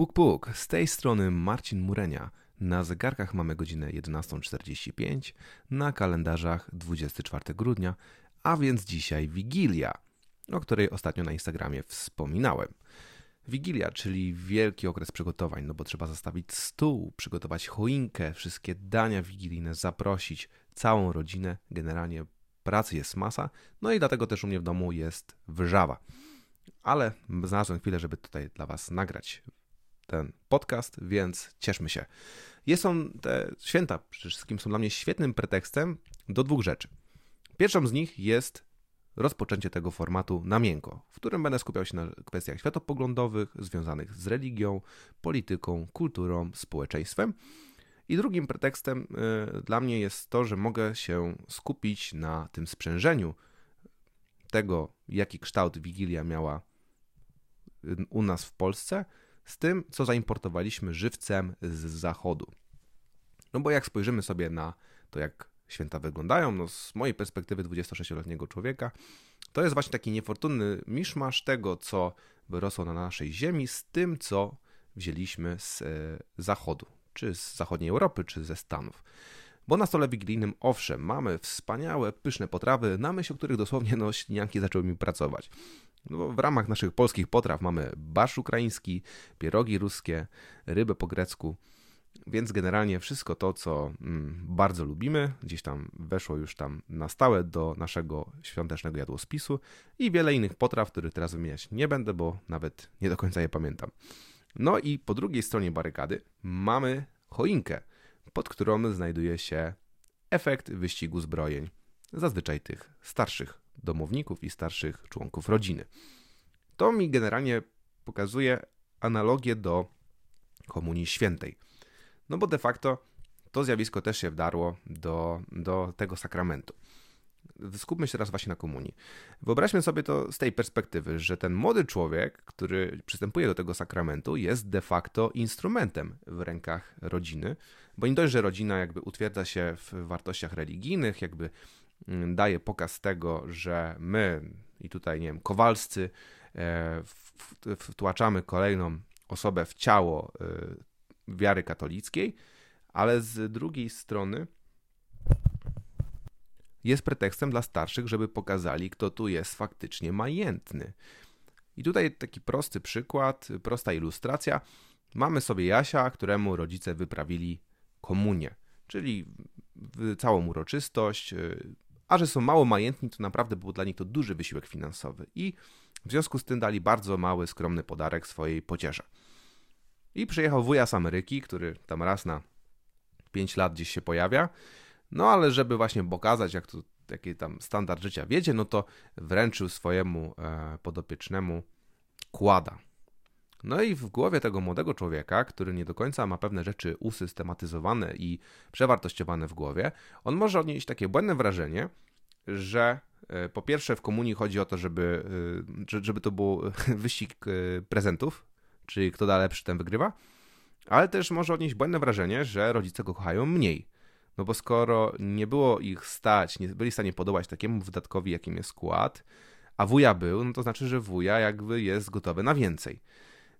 Puk puk, z tej strony Marcin Murenia. Na zegarkach mamy godzinę 11.45, na kalendarzach 24 grudnia, a więc dzisiaj Wigilia, o której ostatnio na Instagramie wspominałem. Wigilia, czyli wielki okres przygotowań, no bo trzeba zastawić stół, przygotować choinkę, wszystkie dania wigilijne, zaprosić całą rodzinę. Generalnie pracy jest masa, no i dlatego też u mnie w domu jest wrzawa. Ale znalazłem chwilę, żeby tutaj dla Was nagrać ten podcast, więc cieszmy się. Jest on, te święta przede wszystkim są dla mnie świetnym pretekstem do dwóch rzeczy. Pierwszą z nich jest rozpoczęcie tego formatu na miękko, w którym będę skupiał się na kwestiach światopoglądowych związanych z religią, polityką, kulturą, społeczeństwem. I drugim pretekstem y, dla mnie jest to, że mogę się skupić na tym sprzężeniu tego, jaki kształt Wigilia miała y, u nas w Polsce, z tym, co zaimportowaliśmy żywcem z zachodu. No bo jak spojrzymy sobie na to, jak święta wyglądają, no z mojej perspektywy 26-letniego człowieka, to jest właśnie taki niefortunny miszmasz tego, co wyrosło na naszej ziemi, z tym, co wzięliśmy z e, zachodu, czy z zachodniej Europy, czy ze Stanów. Bo na stole wigilijnym, owszem, mamy wspaniałe, pyszne potrawy, na myśl o których dosłownie no, ślinianki zaczęły mi pracować. No, w ramach naszych polskich potraw mamy barsz ukraiński, pierogi ruskie, rybę po grecku, więc generalnie wszystko to, co mm, bardzo lubimy, gdzieś tam weszło już tam na stałe do naszego świątecznego jadłospisu i wiele innych potraw, których teraz wymieniać nie będę, bo nawet nie do końca je pamiętam. No i po drugiej stronie barykady mamy choinkę, pod którą znajduje się efekt wyścigu zbrojeń, zazwyczaj tych starszych domowników i starszych członków rodziny. To mi generalnie pokazuje analogię do Komunii Świętej. No bo de facto to zjawisko też się wdarło do, do tego sakramentu. Skupmy się teraz właśnie na komunii. Wyobraźmy sobie to z tej perspektywy, że ten młody człowiek, który przystępuje do tego sakramentu, jest de facto instrumentem w rękach rodziny, bo nie dość, że rodzina jakby utwierdza się w wartościach religijnych, jakby daje pokaz tego, że my i tutaj, nie wiem, kowalscy e, wtłaczamy kolejną osobę w ciało e, wiary katolickiej, ale z drugiej strony jest pretekstem dla starszych, żeby pokazali, kto tu jest faktycznie majętny. I tutaj taki prosty przykład, prosta ilustracja. Mamy sobie Jasia, któremu rodzice wyprawili komunię, czyli całą uroczystość, a że są mało majętni, to naprawdę był dla nich to duży wysiłek finansowy i w związku z tym dali bardzo mały, skromny podarek swojej pociesze. I przyjechał wuja z Ameryki, który tam raz na 5 lat gdzieś się pojawia. No ale żeby właśnie pokazać, jak tu jaki tam standard życia wiedzie, no to wręczył swojemu e, podopiecznemu kłada. No i w głowie tego młodego człowieka, który nie do końca ma pewne rzeczy usystematyzowane i przewartościowane w głowie, on może odnieść takie błędne wrażenie, że e, po pierwsze w komunii chodzi o to, żeby, e, żeby to był wyścig prezentów, czyli kto da lepszy, ten wygrywa, ale też może odnieść błędne wrażenie, że rodzice go kochają mniej. No bo skoro nie było ich stać, nie byli w stanie podobać takiemu wydatkowi, jakim jest skład, a wuja był, no to znaczy, że wuja jakby jest gotowy na więcej.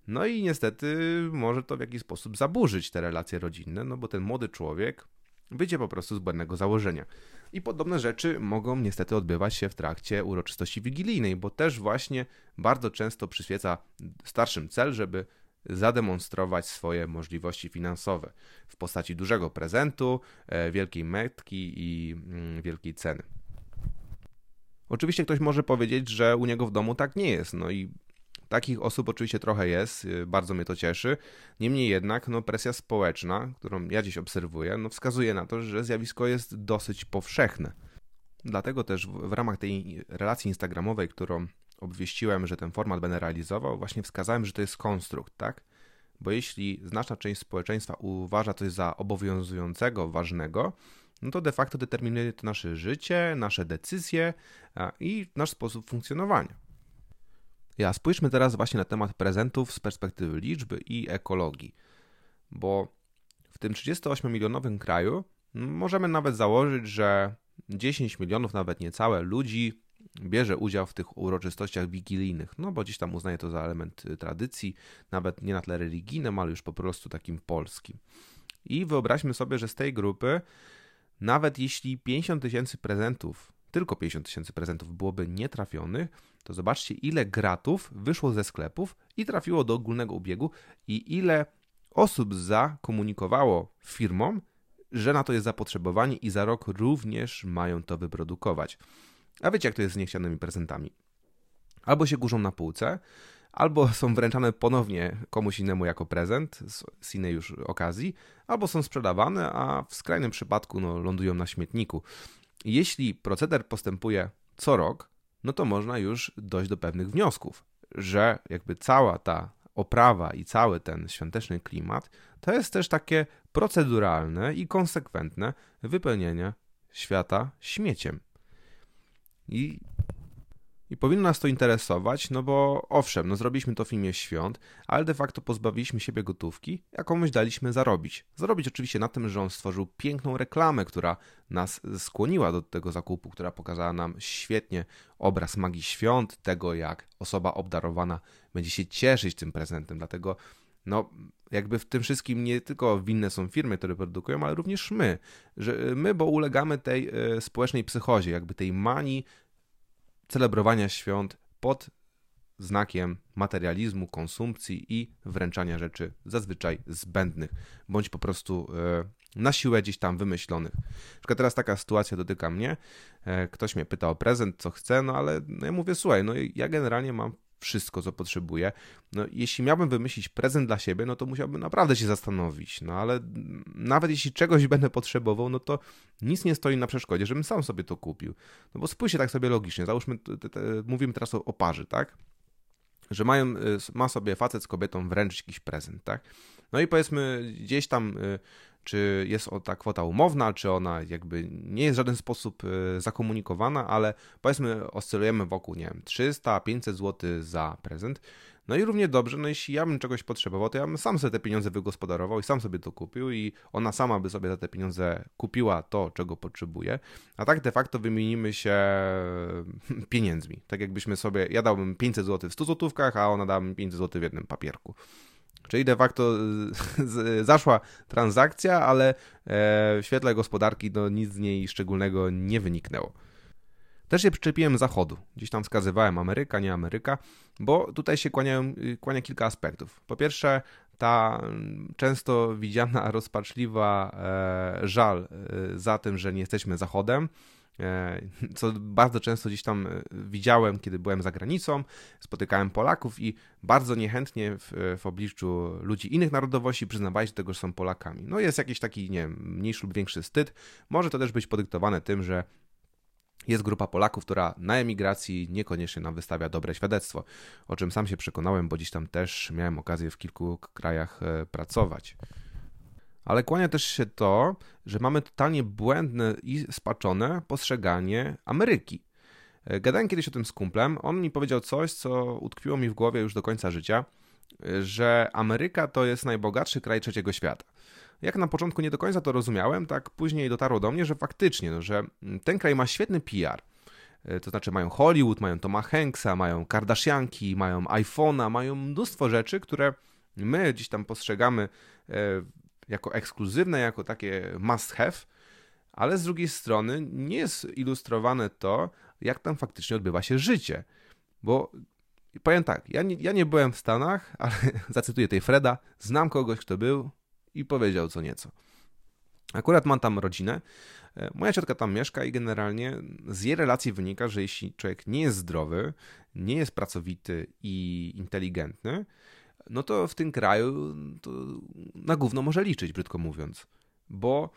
No i niestety może to w jakiś sposób zaburzyć te relacje rodzinne, no bo ten młody człowiek wyjdzie po prostu z błędnego założenia. I podobne rzeczy mogą niestety odbywać się w trakcie uroczystości wigilijnej, bo też właśnie bardzo często przyświeca starszym cel, żeby zademonstrować swoje możliwości finansowe w postaci dużego prezentu, e, wielkiej metki i mm, wielkiej ceny. Oczywiście ktoś może powiedzieć, że u niego w domu tak nie jest, no i Takich osób oczywiście trochę jest, y, bardzo mnie to cieszy. Niemniej jednak no, presja społeczna, którą ja dziś obserwuję, no, wskazuje na to, że zjawisko jest dosyć powszechne. Dlatego też w, ramach tej relacji instagramowej, którą obwieściłem, że ten format będę realizował, właśnie wskazałem, że to jest konstrukt, tak? Bo jeśli znaczna część społeczeństwa uważa coś za obowiązującego, ważnego, no to de facto determinuje to nasze życie, nasze decyzje i nasz sposób funkcjonowania. Ja, spójrzmy teraz właśnie na temat prezentów z perspektywy liczby i ekologii, bo w tym 38-milionowym kraju możemy nawet założyć, że 10 milionów, nawet niecałe ludzi bierze udział w tych uroczystościach wigilijnych, no bo gdzieś tam uznaje to za element y, tradycji, nawet nie na tle religijnym, ale już po prostu takim polskim. I wyobraźmy sobie, że z tej grupy, nawet jeśli 50 tysięcy prezentów, tylko 50 tysięcy prezentów byłoby nietrafionych, to zobaczcie, ile gratów wyszło ze sklepów i trafiło do ogólnego ubiegu, i ile osób zakomunikowało firmom, że na to jest zapotrzebowanie i za rok również mają to wyprodukować. A wiecie, jak to jest z niechcianymi prezentami? Albo się kurzą na półce, albo są wręczane ponownie komuś innemu jako prezent z innej już okazji, albo są sprzedawane, a w skrajnym przypadku no, lądują na śmietniku. Jeśli proceder postępuje co rok, no to można już dojść do pewnych wniosków, że jakby cała ta oprawa i cały ten świąteczny klimat to jest też takie proceduralne i konsekwentne wypełnienie świata śmieciem. I, I powinno nas to interesować, no bo owszem, no zrobiliśmy to w imię świąt, ale de facto pozbawiliśmy siebie gotówki, a komuś daliśmy zarobić. Zarobić oczywiście na tym, że on stworzył piękną reklamę, która nas skłoniła do tego zakupu, która pokazała nam świetnie obraz magii świąt, tego jak osoba obdarowana będzie się cieszyć tym prezentem. Dlatego no, jakby w tym wszystkim nie tylko winne są firmy, które produkują, ale również my. Że my, bo ulegamy tej e, społecznej psychozie, jakby tej manii celebrowania świąt pod znakiem materializmu, konsumpcji i wręczania rzeczy zazwyczaj zbędnych, bądź po prostu e, na siłę gdzieś tam wymyślonych. Na teraz taka sytuacja dotyka mnie. E, ktoś mnie pyta o prezent, co chce, no ale no ja mówię, słuchaj, no ja generalnie mam wszystko, co potrzebuję. No, jeśli miałbym wymyślić prezent dla siebie, no to musiałbym naprawdę się zastanowić. No ale nawet jeśli czegoś będę potrzebował, no to nic nie stoi na przeszkodzie, żebym sam sobie to kupił. No bo spójrzcie tak sobie logicznie. Załóżmy, te, te, mówimy teraz o, o parze, tak? Że mają, y, ma sobie facet z kobietą wręczyć jakiś prezent, tak? No i powiedzmy, gdzieś tam y, czy jest ta kwota umowna, czy ona jakby nie jest w żaden sposób e, zakomunikowana, ale powiedzmy oscylujemy wokół, nie wiem, 300-500 zł za prezent. No i równie dobrze, no jeśli ja bym czegoś potrzebował, to ja bym sam sobie te pieniądze wygospodarował i sam sobie to kupił i ona sama by sobie za te pieniądze kupiła to, czego potrzebuje, a tak de facto wymienimy się pieniędzmi. Tak jakbyśmy sobie, ja dałbym 500 zł w 100 złotówkach, a ona dała mi 500 zł w jednym papierku. Czyli de facto zaszła transakcja, ale e, w świetle gospodarki no, nic z niej szczególnego nie wyniknęło. Też się przyczepiłem zachodu. Gdzieś tam wskazywałem Ameryka, nie Ameryka, bo tutaj się kłaniają, kłania kilka aspektów. Po pierwsze, ta mm, często widziana rozpaczliwa e, żal za tym, że nie jesteśmy zachodem, co bardzo często gdzieś tam e, widziałem, kiedy byłem za granicą, spotykałem Polaków i bardzo niechętnie w, w obliczu ludzi innych narodowości przyznawali się do tego, że są Polakami. No jest jakiś taki, nie wiem, mniejszy lub większy wstyd. Może to też być podyktowane tym, że jest grupa Polaków, która na emigracji niekoniecznie nam wystawia dobre świadectwo, o czym sam się przekonałem, bo gdzieś tam też miałem okazję w kilku krajach e, pracować. Ale kłania też się to, że mamy totalnie błędne i spaczone postrzeganie Ameryki. E, gadałem kiedyś o tym z kumplem, on mi powiedział coś, co utkwiło mi w głowie już do końca życia, e, że Ameryka to jest najbogatszy kraj trzeciego świata. Jak na początku nie do końca to rozumiałem, tak później dotarło do mnie, że faktycznie, no, że ten kraj ma świetny PR. E, to znaczy mają Hollywood, mają Toma Hanksa, mają Kardashianki, mają iPhone'a, mają mnóstwo rzeczy, które my gdzieś tam postrzegamy jako ekskluzywne, jako takie must have, ale z drugiej strony nie jest ilustrowane to, jak tam faktycznie odbywa się życie. Bo powiem tak, ja nie, ja nie byłem w Stanach, ale zacytuję tej Freda, znam kogoś, kto był i powiedział co nieco. Akurat mam tam rodzinę, e, moja ciotka tam mieszka i generalnie z jej relacji wynika, że jeśli człowiek nie jest zdrowy, nie jest pracowity i inteligentny, no to w tym kraju na gówno może liczyć, brzydko mówiąc. Bo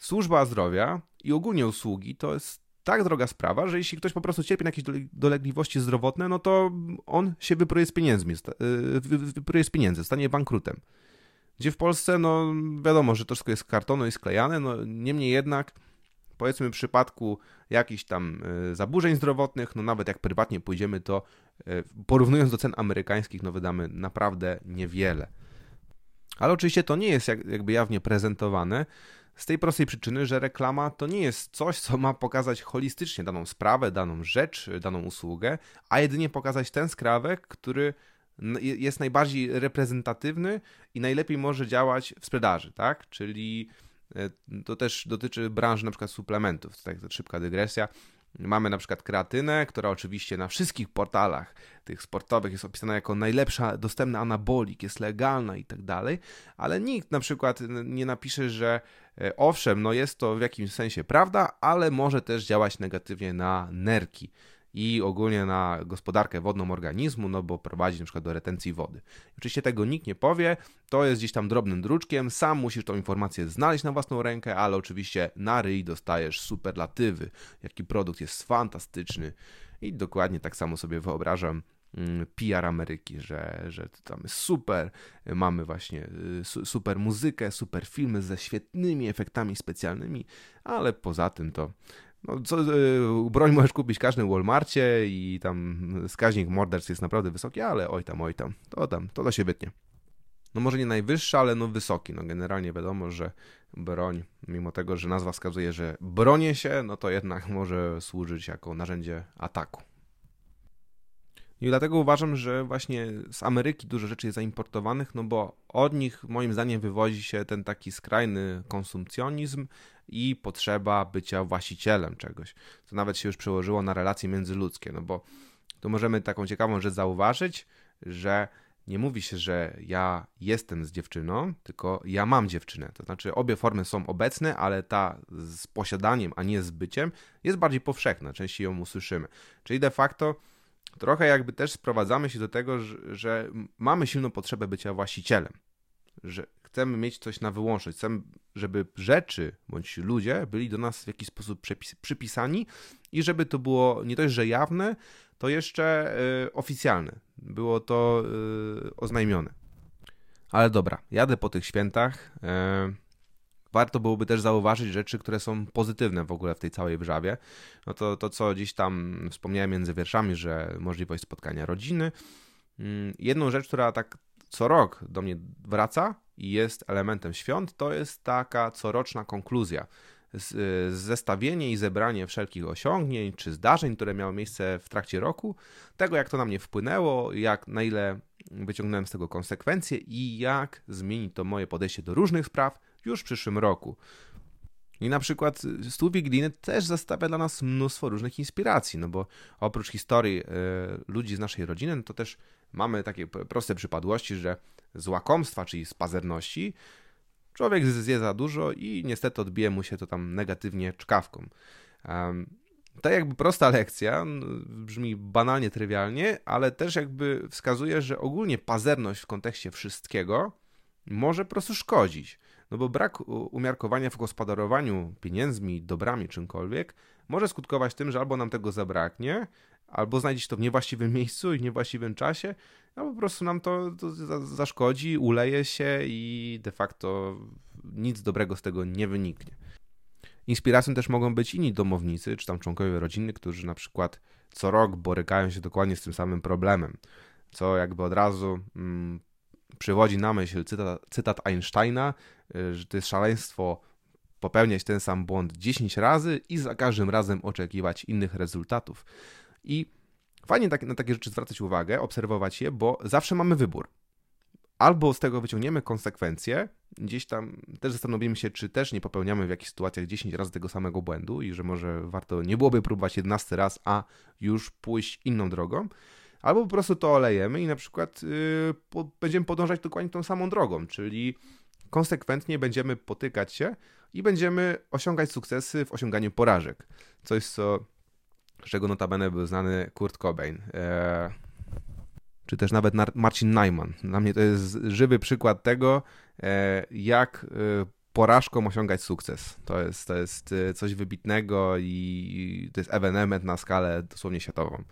służba zdrowia i ogólnie usługi to jest tak droga sprawa, że jeśli ktoś po prostu cierpi na jakieś dolegliwości zdrowotne, no to on się wypruje z pieniędzmi, y, wypruje z pieniędzy, stanie bankrutem. Gdzie w Polsce, no wiadomo, że to wszystko jest z kartonu i sklejane, no niemniej jednak powiedzmy w przypadku jakichś tam e, zaburzeń zdrowotnych, no nawet jak prywatnie pójdziemy, to e, porównując do cen amerykańskich, no wydamy naprawdę niewiele. Ale oczywiście to nie jest jakby jawnie prezentowane, Z tej prostej przyczyny, że reklama to nie jest coś, co ma pokazać holistycznie daną sprawę, daną rzecz, daną usługę, a jedynie pokazać ten skrawek, który jest najbardziej reprezentatywny i najlepiej może działać w sprzedaży, tak? Czyli to też dotyczy branży na przykład suplementów, tak szybka dygresja. Mamy na przykład kreatynę, która oczywiście na wszystkich portalach tych sportowych jest opisana jako najlepsza dostępna anabolik, jest legalna i tak dalej, ale nikt na przykład nie napisze, że e, owszem, no jest to w jakimś sensie prawda, ale może też działać negatywnie na nerki i ogólnie na gospodarkę wodną organizmu, no bo prowadzi na przykład do retencji wody. Oczywiście tego nikt nie powie, to jest gdzieś tam drobnym druczkiem, sam musisz tą informację znaleźć na własną rękę, ale oczywiście na ryj dostajesz superlatywy, jaki produkt jest fantastyczny. I dokładnie tak samo sobie wyobrażam mm, PR Ameryki, że, że tam jest super, mamy właśnie y, super muzykę, super filmy ze świetnymi efektami specjalnymi, ale poza tym to no, co, e, broń możesz kupić w każdym Walmartie i tam wskaźnik morderstw jest naprawdę wysoki, ale oj tam, oj tam, to tam, to da się wytnie. No może nie najwyższy, ale no wysoki. No generalnie wiadomo, że broń, mimo tego, że nazwa wskazuje, że bronię się, no to jednak może służyć jako narzędzie ataku. I dlatego uważam, że właśnie z Ameryki dużo rzeczy jest zaimportowanych, no bo od nich moim zdaniem wywodzi się ten taki skrajny konsumpcjonizm i potrzeba bycia właścicielem czegoś, co nawet się już przełożyło na relacje międzyludzkie, no bo tu możemy taką ciekawą rzecz zauważyć, że nie mówi się, że ja jestem z dziewczyną, tylko ja mam dziewczynę. To znaczy obie formy są obecne, ale ta z posiadaniem, a nie z byciem jest bardziej powszechna, częściej ją usłyszymy. Czyli de facto trochę jakby też sprowadzamy się do tego, że, że mamy silną potrzebę bycia właścicielem. Że chcemy mieć coś na wyłączność, chcemy, żeby rzeczy bądź ludzie byli do nas w jakiś sposób przypisani i żeby to było nie dość, że jawne, to jeszcze y, oficjalne. Było to y, oznajmione. Ale dobra, jadę po tych świętach. Y, warto byłoby też zauważyć rzeczy, które są pozytywne w ogóle w tej całej wrzawie. No to, to co dziś tam wspomniałem między wierszami, że możliwość spotkania rodziny. Mm, jedną rzecz, która tak co rok do mnie wraca jest elementem świąt, to jest taka coroczna konkluzja. Zestawienie i zebranie wszelkich osiągnięć czy zdarzeń, które miały miejsce w trakcie roku, tego jak to na mnie wpłynęło, jak na ile wyciągnąłem z tego konsekwencje i jak zmieni to moje podejście do różnych spraw już w przyszłym roku. I na przykład stół wigilijny też zastawia dla nas mnóstwo różnych inspiracji, no bo oprócz historii y, ludzi z naszej rodziny, no to też mamy takie proste przypadłości, że z łakomstwa, czyli z pazerności, człowiek zje za dużo i niestety odbije mu się to tam negatywnie czkawką. Um, to jakby prosta lekcja, brzmi banalnie, trywialnie, ale też jakby wskazuje, że ogólnie pazerność w kontekście wszystkiego może po prostu szkodzić. No bo brak umiarkowania w gospodarowaniu pieniędzmi, dobrami, czymkolwiek może skutkować tym, że albo nam tego zabraknie, albo znajdzie się to w niewłaściwym miejscu i w niewłaściwym czasie, albo po prostu nam to, to zaszkodzi, uleje się i de facto nic dobrego z tego nie wyniknie. Inspiracją też mogą być inni domownicy, czy tam członkowie rodziny, którzy na przykład co rok borykają się dokładnie z tym samym problemem, co jakby od razu mm, przywodzi na myśl cytat, cytat Einsteina, y, że to jest szaleństwo popełniać ten sam błąd 10 razy i za każdym razem oczekiwać innych rezultatów. I fajnie tak, na takie rzeczy zwracać uwagę, obserwować je, bo zawsze mamy wybór. Albo z tego wyciągniemy konsekwencje, gdzieś tam też zastanowimy się, czy też nie popełniamy w jakichś sytuacjach 10 razy tego samego błędu i że może warto nie byłoby próbować 11 raz, a już pójść inną drogą. Albo po prostu to olejemy i na przykład yy, po, będziemy podążać dokładnie tą samą drogą, czyli konsekwentnie będziemy potykać się i będziemy osiągać sukcesy w osiąganiu porażek. Coś, co z czego notabene był znany Kurt Cobain. E, czy też nawet Marcin Najman. Dla mnie to jest żywy przykład tego, e, jak e, porażką osiągać sukces. To jest, to jest e, coś wybitnego i to jest ewenement na skalę dosłownie światową.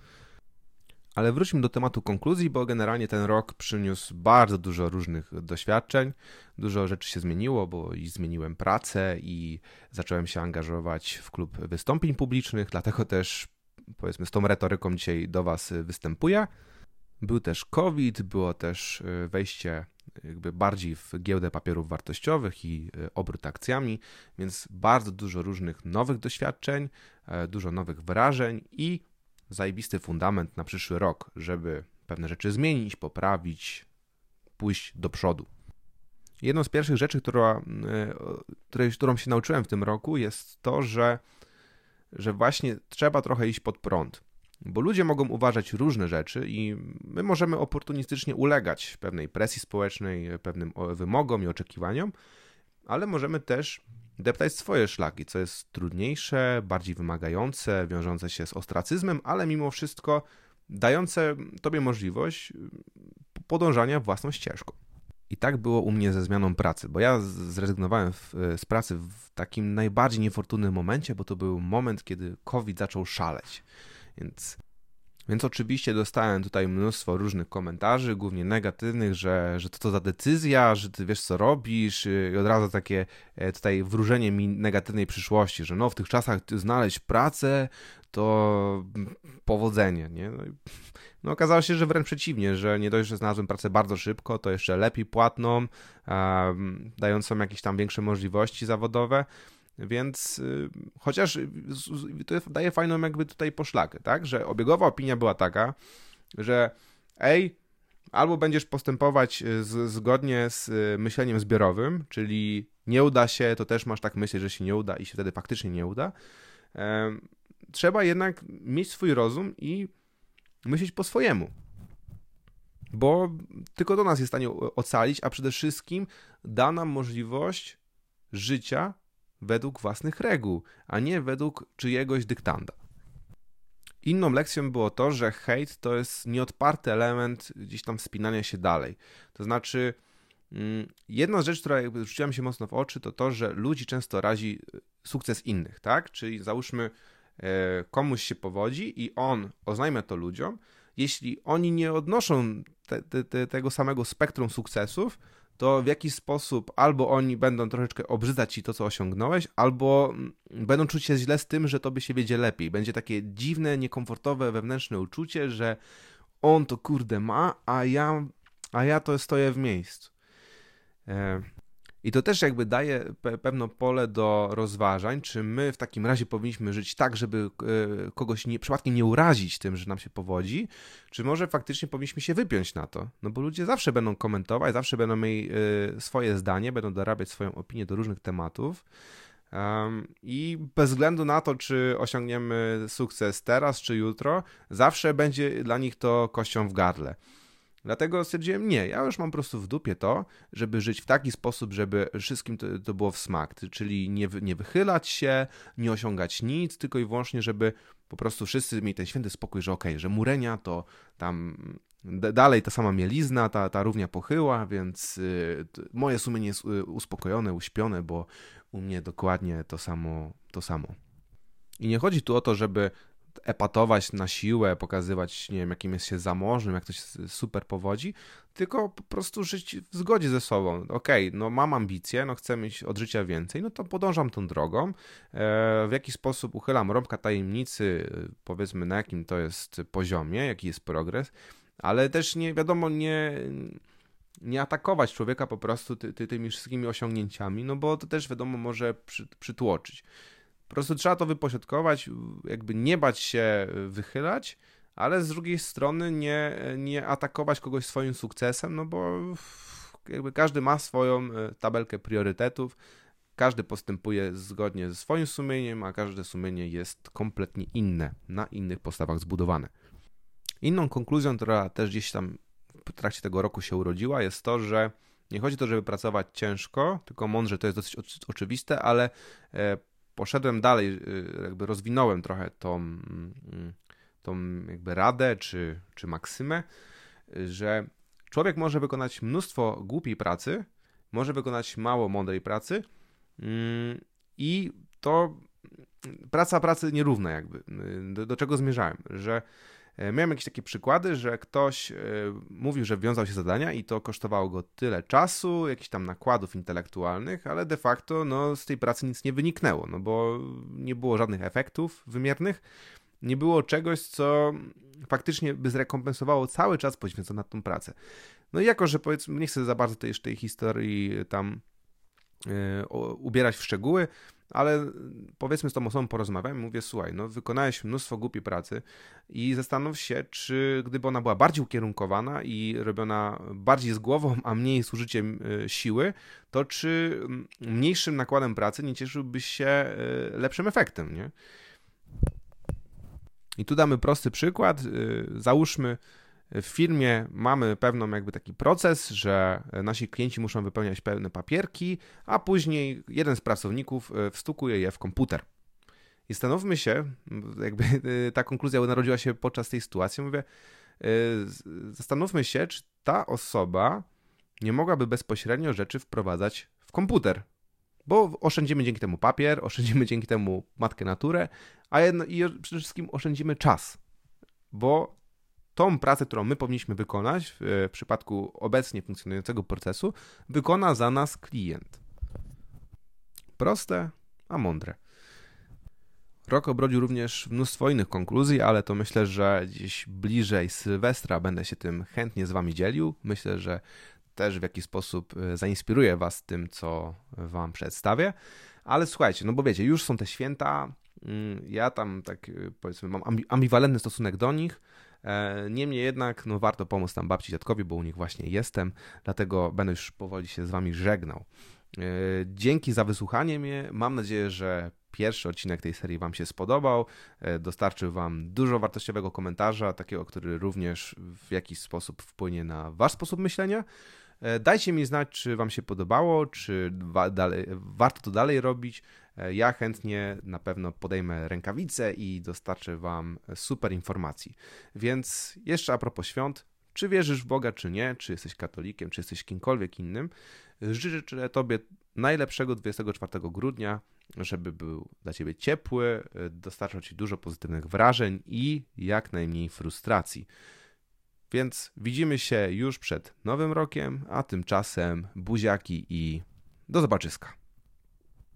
Ale wróćmy do tematu konkluzji, bo generalnie ten rok przyniósł bardzo dużo różnych doświadczeń. Dużo rzeczy się zmieniło, bo i zmieniłem pracę i zacząłem się angażować w klub wystąpień publicznych, dlatego też powiedzmy z tą retoryką dzisiaj do Was występuję. Był też COVID, było też y, wejście jakby bardziej w giełdę papierów wartościowych i y, obrót akcjami, więc bardzo dużo różnych nowych doświadczeń, e, dużo nowych wrażeń i zajebisty fundament na przyszły rok, żeby pewne rzeczy zmienić, poprawić, pójść do przodu. Jedną z pierwszych rzeczy, która, e, której, którą się nauczyłem w tym roku, jest to, że, że właśnie trzeba trochę iść pod prąd. Bo ludzie mogą uważać różne rzeczy i my możemy oportunistycznie ulegać pewnej presji społecznej, pewnym wymogom i oczekiwaniom, ale możemy też deptać swoje szlaki, co jest trudniejsze, bardziej wymagające, wiążące się z ostracyzmem, ale mimo wszystko dające tobie możliwość podążania własną ścieżką. I tak było u mnie ze zmianą pracy, bo ja zrezygnowałem w, z pracy w takim najbardziej niefortunnym momencie, bo to był moment, kiedy COVID zaczął szaleć. Więc, więc oczywiście dostałem tutaj mnóstwo różnych komentarzy, głównie negatywnych, że, że to co za decyzja, że ty wiesz co robisz i od razu takie e, tutaj wróżenie mi negatywnej przyszłości, że no w tych czasach znaleźć pracę to powodzenie, nie? No, no okazało się, że wręcz przeciwnie, że nie dość, że znalazłem pracę bardzo szybko, to jeszcze lepiej płatną, um, dającą jakieś tam większe możliwości zawodowe, więc y, chociaż to daje fajną jakby tutaj poszlakę, tak? Że obiegowa opinia była taka, że ej, albo będziesz postępować y, z, zgodnie z y, myśleniem zbiorowym, czyli nie uda się, to też masz tak myśleć, że się nie uda i się wtedy faktycznie nie uda. Trzeba jednak mieć swój rozum i myśleć po swojemu. Bo tylko do nas jest w stanie ocalić, a przede wszystkim da nam możliwość życia według własnych reguł, a nie według czyjegoś dyktanda. Inną lekcją było to, że hejt to jest nieodparty element gdzieś tam wspinania się dalej. To znaczy, mm, jedna z rzeczy, która rzuciła mi się mocno w oczy, to to, że ludzi często razi e, sukces innych, tak? Czyli załóżmy, e, komuś się powodzi i on oznajmia to ludziom. Jeśli oni nie odnoszą te, te, te, tego samego spektrum sukcesów, to w jakiś sposób albo oni będą troszeczkę obrzydzać ci to, co osiągnąłeś, albo mm, będą czuć się źle z tym, że tobie się wiedzie lepiej. Będzie takie dziwne, niekomfortowe wewnętrzne uczucie, że on to kurde ma, a ja, a ja to stoję w miejscu. I to też jakby daje pe pewne pole do rozważań, czy my w takim razie powinniśmy żyć tak, żeby e, kogoś nie, przypadkiem nie urazić tym, że nam się powodzi, czy może faktycznie powinniśmy się wypiąć na to. No bo ludzie zawsze będą komentować, zawsze będą mieli e, swoje zdanie, będą dorabiać swoją opinię do różnych tematów. I bez względu na to, czy osiągniemy sukces teraz czy jutro, zawsze będzie dla nich to kością w gardle. Dlatego stwierdziłem, nie, ja już mam po prostu w dupie to, żeby żyć w taki sposób, żeby wszystkim to, to było w smak, czyli nie, nie wychylać się, nie osiągać nic, tylko i wyłącznie, żeby po prostu wszyscy mieli ten święty spokój, że okej, okay, że murenia to tam dalej ta sama mielizna, ta, ta równia pochyła, więc y, moje sumienie jest y, uspokojone, uśpione, bo u mnie dokładnie to samo, to samo. I nie chodzi tu o to, żeby epatować na siłę, pokazywać, nie wiem, jakim jest się zamożnym, jak to się super powodzi, tylko po prostu żyć w zgodzie ze sobą. Okej, okay, no mam ambicje, no chcę mieć od życia więcej, no to podążam tą drogą. E, w jaki sposób uchylam rąbka tajemnicy, powiedzmy na jakim to jest poziomie, jaki jest progres, ale też nie wiadomo, nie nie atakować człowieka po prostu ty, ty, tymi wszystkimi osiągnięciami, no bo to też wiadomo może przy, przytłoczyć. Po prostu trzeba to wypośrodkować, jakby nie bać się wychylać, ale z drugiej strony nie, nie atakować kogoś swoim sukcesem, no bo jakby każdy ma swoją e, tabelkę priorytetów, każdy postępuje zgodnie ze swoim sumieniem, a każde sumienie jest kompletnie inne, na innych postawach zbudowane. Inną konkluzją, która też gdzieś tam w trakcie tego roku się urodziła, jest to, że nie chodzi o to, żeby pracować ciężko, tylko mądrze, to jest dosyć oczywiste, ale e, poszedłem dalej, y, jakby rozwinąłem trochę tą, mm, tą jakby radę czy, czy maksymę, że człowiek może wykonać mnóstwo głupiej pracy, może wykonać mało mądrej pracy mm, i to praca pracy nierówna jakby. Y, do, do czego zmierzałem? Że miałem jakieś takie przykłady, że ktoś e, mówił, że wiązał się zadania i to kosztowało go tyle czasu, jakichś tam nakładów intelektualnych, ale de facto no, z tej pracy nic nie wyniknęło, no bo nie było żadnych efektów wymiernych, nie było czegoś, co faktycznie by zrekompensowało cały czas poświęcony na tą pracę. No i jako, że powiedzmy, nie chcę za bardzo tej, tej historii tam yy, ubierać w szczegóły, ale powiedzmy z tą osobą porozmawiałem mówię, słuchaj, no wykonałeś mnóstwo głupiej pracy i zastanów się, czy gdyby ona była bardziej ukierunkowana i robiona bardziej z głową, a mniej z użyciem e, siły, to czy mniejszym nakładem pracy nie cieszyłbyś się e, lepszym efektem, nie? I tu damy prosty przykład. E, załóżmy, w firmie mamy pewną jakby taki proces, że nasi klienci muszą wypełniać pewne papierki, a później jeden z pracowników e, wstukuje je w komputer. I stanówmy się, jakby e, ta konkluzja narodziła się podczas tej sytuacji, mówię, e, zastanówmy się, czy ta osoba nie mogłaby bezpośrednio rzeczy wprowadzać w komputer. Bo oszczędzimy dzięki temu papier, oszczędzimy dzięki temu matkę naturę, a jedno, i przede wszystkim oszczędzimy czas. Bo tą pracę, którą my powinniśmy wykonać w przypadku obecnie funkcjonującego procesu, wykona za nas klient. Proste, a mądre. Rok obrodził również mnóstwo innych konkluzji, ale to myślę, że gdzieś bliżej Sylwestra będę się tym chętnie z Wami dzielił. Myślę, że też w jakiś sposób e, zainspiruję Was tym, co Wam przedstawię. Ale słuchajcie, no bo wiecie, już są te święta. Mm, ja tam tak e, powiedzmy mam ambiwalentny stosunek do nich. E, niemniej jednak no, warto pomóc tam babci dziadkowi, bo u nich właśnie jestem, dlatego będę już powoli się z wami żegnał. E, dzięki za wysłuchanie mnie. Mam nadzieję, że pierwszy odcinek tej serii Wam się spodobał. E, dostarczył Wam dużo wartościowego komentarza, takiego, który również w jakiś sposób wpłynie na Wasz sposób myślenia. Dajcie mi znać, czy Wam się podobało, czy dalej, warto to dalej robić. E, ja chętnie na pewno podejmę rękawice i dostarczę Wam super informacji. Więc jeszcze a propos świąt, czy wierzysz w Boga, czy nie, czy jesteś katolikiem, czy jesteś kimkolwiek innym, życzę Tobie najlepszego 24 grudnia, żeby był dla Ciebie ciepły, e, dostarczał Ci dużo pozytywnych wrażeń i jak najmniej frustracji. Więc widzimy się już przed Nowym Rokiem, a tymczasem buziaki i do zobaczyska.